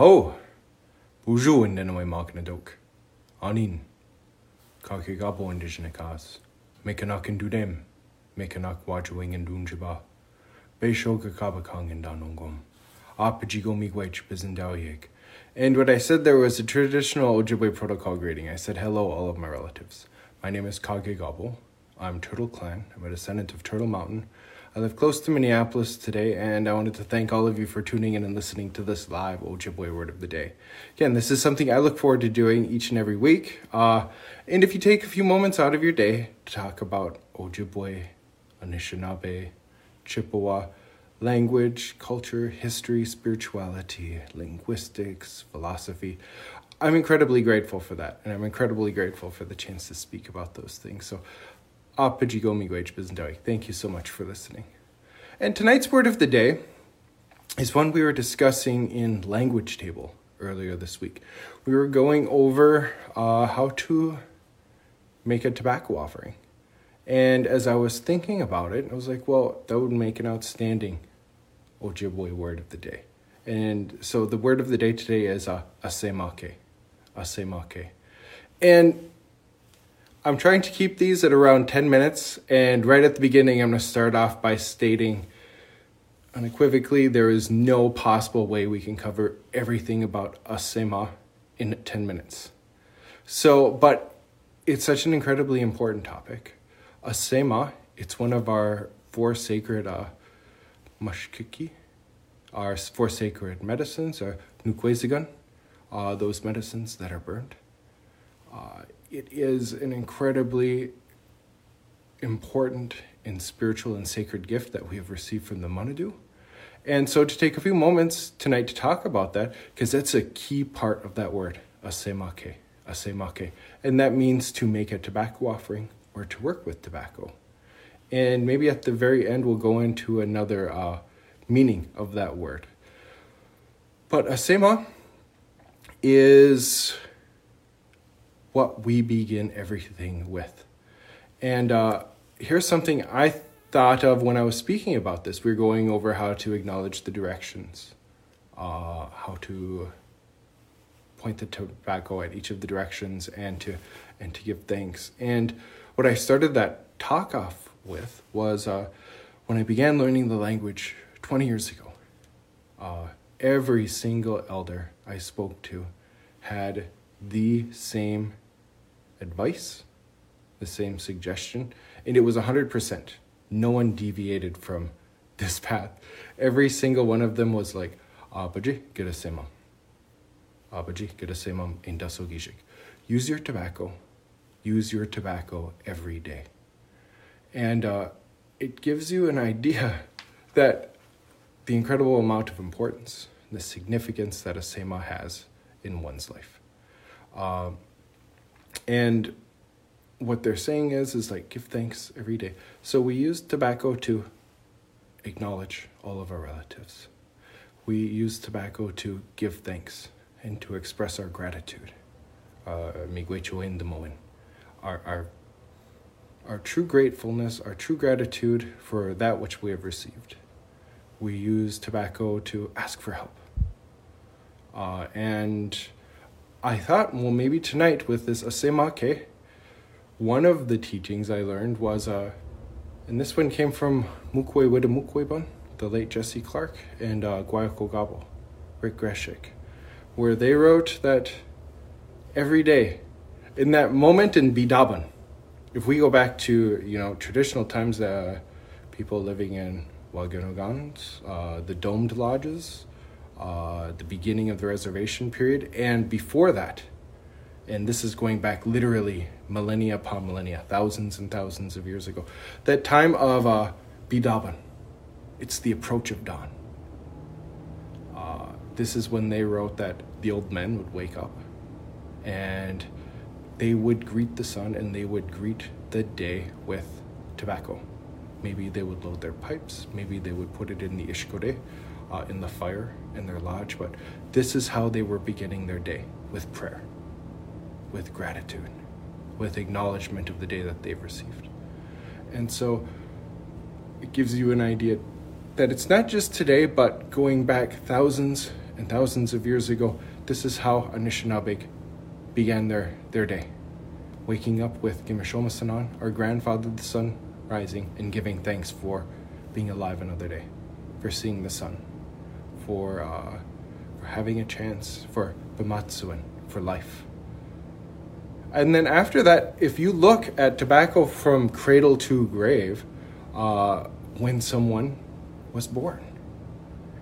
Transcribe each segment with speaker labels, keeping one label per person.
Speaker 1: Aho, buju in denaway magnadok. Anin, Kaagegaabaw indigenikas. Mekanak in dudem, mekanak wajuing in dunjaba. Beishoga kabakang in danongom. Apajigo migwech bizendawyek. And what I said there was a traditional Ojibwe protocol greeting. I said, hello, all of my relatives. My name is Kaagegaabaw. I'm Turtle Clan. I'm a descendant of Turtle Mountain. I live close to Minneapolis today, and I wanted to thank all of you for tuning in and listening to this live Ojibwe Word of the Day. Again, this is something I look forward to doing each and every week. Uh, and if you take a few moments out of your day to talk about Ojibwe, Anishinaabe, Chippewa, language, culture, history, spirituality, linguistics, philosophy. I'm incredibly grateful for that, and I'm incredibly grateful for the chance to speak about those things. So, thank you so much for listening. And tonight's word of the day is one we were discussing in language table earlier this week. We were going over uh, how to make a tobacco offering. And as I was thinking about it, I was like, well, that would make an outstanding Ojibwe word of the day. And so the word of the day today is uh, asemake. Asemake. And I'm trying to keep these at around 10 minutes. And right at the beginning, I'm going to start off by stating unequivocally there is no possible way we can cover everything about Asema in 10 minutes. So, but it's such an incredibly important topic. Asema, it's one of our four sacred uh, our four sacred medicines, are nukwezigan, uh, those medicines that are burned. Uh, it is an incredibly important and spiritual and sacred gift that we have received from the Manadu. And so to take a few moments tonight to talk about that, because that's a key part of that word, asemake, asemake. And that means to make a tobacco offering or to work with tobacco. And maybe at the very end, we'll go into another uh, meaning of that word. But asema is what we begin everything with. And uh, here's something I thought of when I was speaking about this. We are going over how to acknowledge the directions, uh, how to point the tobacco at each of the directions, and to and to give thanks. And what I started that talk off with was uh, when I began learning the language 20 years ago. Uh, every single elder I spoke to had the same advice, the same suggestion, and it was 100%. No one deviated from this path. Every single one of them was like, Abaji, get a semam. Abaji, get a semam in dasogijik. Use your tobacco. Use your tobacco every day. And uh, it gives you an idea that the incredible amount of importance, the significance that a Sema has in one's life. Uh, and what they're saying is, is like, give thanks every day. So we use tobacco to acknowledge all of our relatives. We use tobacco to give thanks and to express our gratitude. Uh, our, our our true gratefulness, our true gratitude for that which we have received. We use tobacco to ask for help. Uh, and I thought, well, maybe tonight with this asemake, one of the teachings I learned was, uh, and this one came from Mukwe Widamukweban, the late Jesse Clark, and uh, Guayako Gabo, Rick Gresczyk, where they wrote that every day, in that moment in Bidaban, if we go back to you know traditional times, uh, people living in Waganogans, uh, the domed lodges, uh, the beginning of the reservation period, and before that, and this is going back literally millennia upon millennia, thousands and thousands of years ago, that time of uh, Bidaban, it's the approach of dawn. Uh, this is when they wrote that the old men would wake up and they would greet the sun and they would greet the day with tobacco. Maybe they would load their pipes, maybe they would put it in the ishkode, uh, in the fire in their lodge, but this is how they were beginning their day with prayer, with gratitude, with acknowledgement of the day that they've received. And so it gives you an idea that it's not just today, but going back thousands and thousands of years ago, this is how Anishinaabe began their, their day. Waking up with Gimishomasanan, our grandfather, the sun rising, and giving thanks for being alive another day, for seeing the sun, for, uh, for having a chance, for Bimatsuin, for life. And then after that, if you look at tobacco from cradle to grave, uh, when someone was born,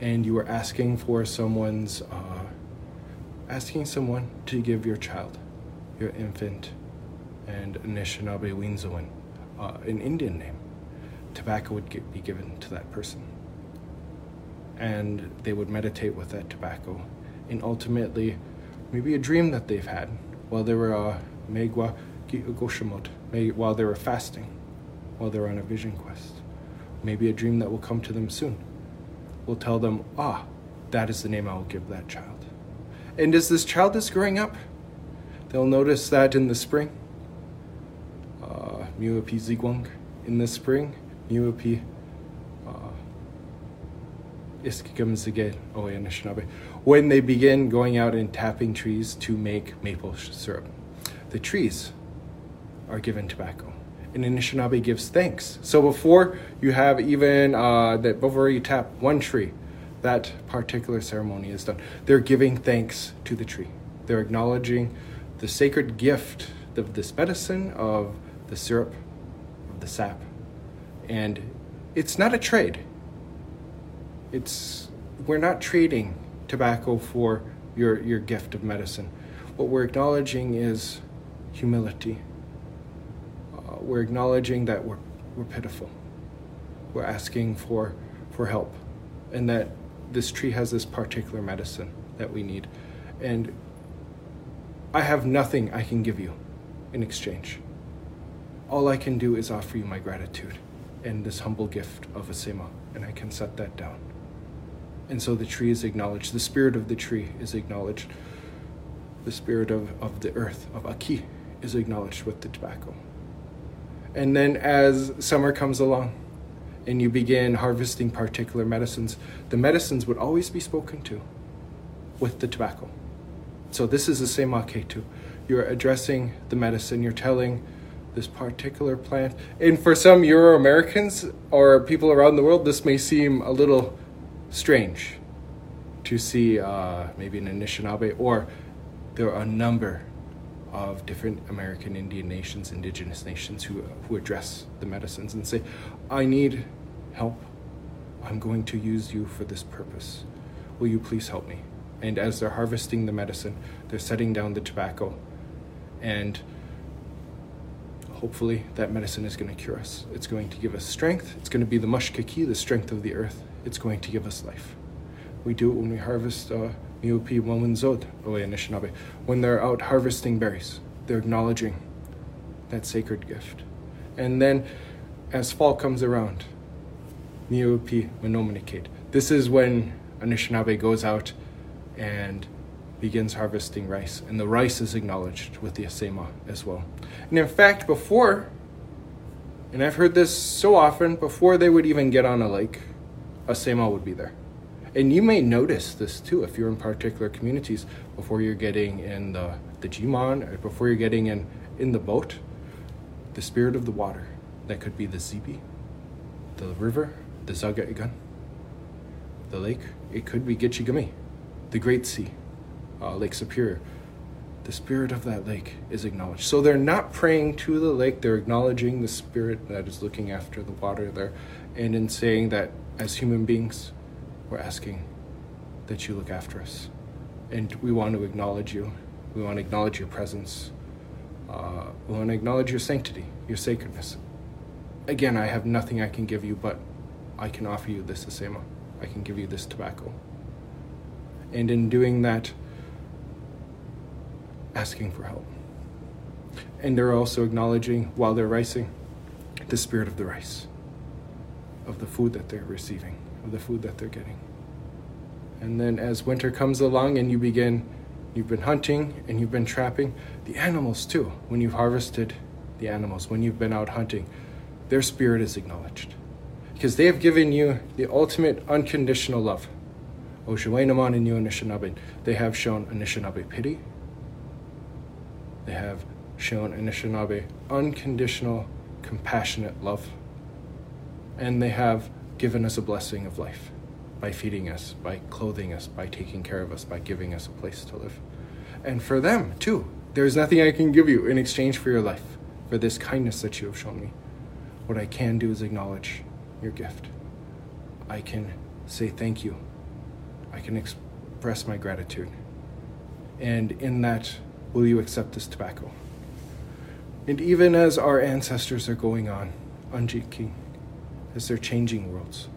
Speaker 1: and you were asking for someone's, uh, asking someone to give your child, your infant, and Anishinaabe Winzoan, uh, an Indian name, tobacco would get, be given to that person. And they would meditate with that tobacco, and ultimately, maybe a dream that they've had while they were uh, Megwa while they were fasting, while they were on a vision quest. Maybe a dream that will come to them soon will tell them, ah, that is the name I will give that child. And as this child is growing up, they'll notice that in the spring, uh, Muapi Zigwang, in the spring, Muapi uh, Iskigam Ziged, oh, Anishinaabe, when they begin going out and tapping trees to make maple syrup the trees are given tobacco. And Anishinaabe gives thanks. So before you have even uh, that, before you tap one tree, that particular ceremony is done. They're giving thanks to the tree. They're acknowledging the sacred gift of this medicine, of the syrup, of the sap. And it's not a trade. It's we're not trading tobacco for your, your gift of medicine. What we're acknowledging is humility. Uh, we're acknowledging that we're, we're pitiful. We're asking for, for help, and that this tree has this particular medicine that we need. And I have nothing I can give you in exchange. All I can do is offer you my gratitude and this humble gift of a sema, and I can set that down. And so the tree is acknowledged, the spirit of the tree is acknowledged, the spirit of, of the earth, of Aki, is acknowledged with the tobacco. And then as summer comes along and you begin harvesting particular medicines, the medicines would always be spoken to with the tobacco. So this is the same aketu. You're addressing the medicine, you're telling this particular plant. And for some Euro Americans or people around the world, this may seem a little strange to see uh, maybe an Anishinaabe, or there are a number of different American Indian nations, indigenous nations who, who address the medicines and say, I need help. I'm going to use you for this purpose. Will you please help me? And as they're harvesting the medicine, they're setting down the tobacco. And hopefully, that medicine is going to cure us. It's going to give us strength. It's going to be the mushkaki, the strength of the earth. It's going to give us life. We do it when we harvest uh, Miupi Wamunzod, Oe Anishinaabe, when they're out harvesting berries. They're acknowledging that sacred gift. And then as fall comes around, Miupi Manomanikate. This is when Anishinaabe goes out and begins harvesting rice, and the rice is acknowledged with the asema as well. And in fact, before, and I've heard this so often, before they would even get on a lake, asema would be there. And you may notice this too if you're in particular communities before you're getting in the, the Jimon, or before you're getting in, in the boat, the spirit of the water. That could be the Zibi, the river, the Zaga Igan, the lake. It could be Gitchigami, the Great Sea, uh, Lake Superior. The spirit of that lake is acknowledged. So they're not praying to the lake, they're acknowledging the spirit that is looking after the water there. And in saying that as human beings, we're asking that you look after us. And we want to acknowledge you. We want to acknowledge your presence. Uh, we want to acknowledge your sanctity, your sacredness. Again, I have nothing I can give you, but I can offer you this asema. I can give you this tobacco. And in doing that, asking for help. And they're also acknowledging, while they're ricing, the spirit of the rice, of the food that they're receiving of the food that they're getting. And then as winter comes along and you begin, you've been hunting and you've been trapping, the animals too, when you've harvested the animals, when you've been out hunting, their spirit is acknowledged. Because they have given you the ultimate unconditional love Oshawainaman and Anishinaabe, they have shown Anishinaabe pity. They have shown Anishinaabe unconditional, compassionate love. And they have given us a blessing of life by feeding us, by clothing us, by taking care of us, by giving us a place to live. And for them, too, there's nothing I can give you in exchange for your life, for this kindness that you have shown me. What I can do is acknowledge your gift. I can say thank you. I can express my gratitude. And in that, will you accept this tobacco? And even as our ancestors are going on, Anji King, as they're changing worlds,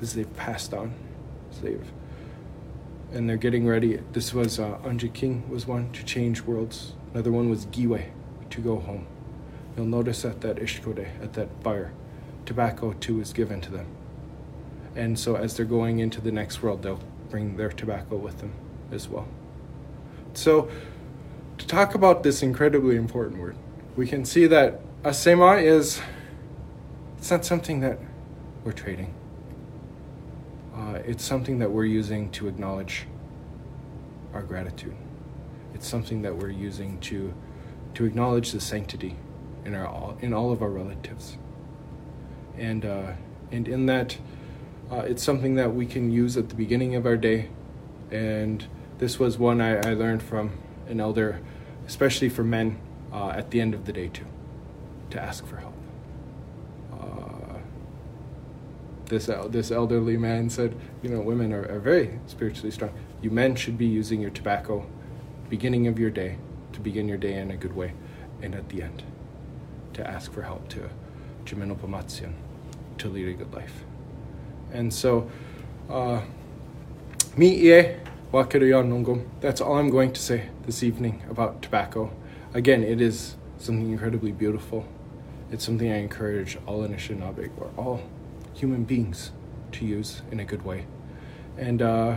Speaker 1: as they've passed on, as they've, and they're getting ready. This was uh, Anji King was one to change worlds. Another one was Giwe to go home. You'll notice at that Ishkode, at that fire, tobacco too is given to them. And so as they're going into the next world, they'll bring their tobacco with them as well. So to talk about this incredibly important word, we can see that asema is it's not something that we're trading. Uh, it's something that we're using to acknowledge our gratitude. It's something that we're using to to acknowledge the sanctity in our in all of our relatives. And uh, and in that, uh, it's something that we can use at the beginning of our day. And this was one I, I learned from an elder, especially for men uh, at the end of the day too, to ask for help. Uh, this this elderly man said, you know, women are, are very spiritually strong. You men should be using your tobacco, beginning of your day, to begin your day in a good way, and at the end, to ask for help to Jimeno Pamatsian, to lead a good life. And so, uh, mi nongum. That's all I'm going to say this evening about tobacco again, it is something incredibly beautiful. It's something I encourage all Anishinaabe or all human beings to use in a good way. And uh,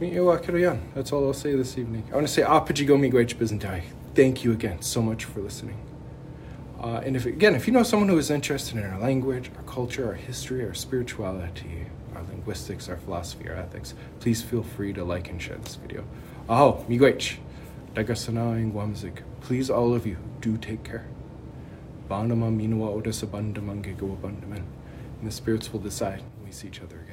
Speaker 1: that's all I'll say this evening. I want to say Apajigo Thank you again so much for listening. Uh, and if again, if you know someone who is interested in our language, our culture, our history, our spirituality, our linguistics, our philosophy, our ethics, please feel free to like and share this video. Aho, miigwech. Dagasana and please all of you, do take care. Banama minua oda sabandamange go abandaman. And the spirits will decide when we see each other.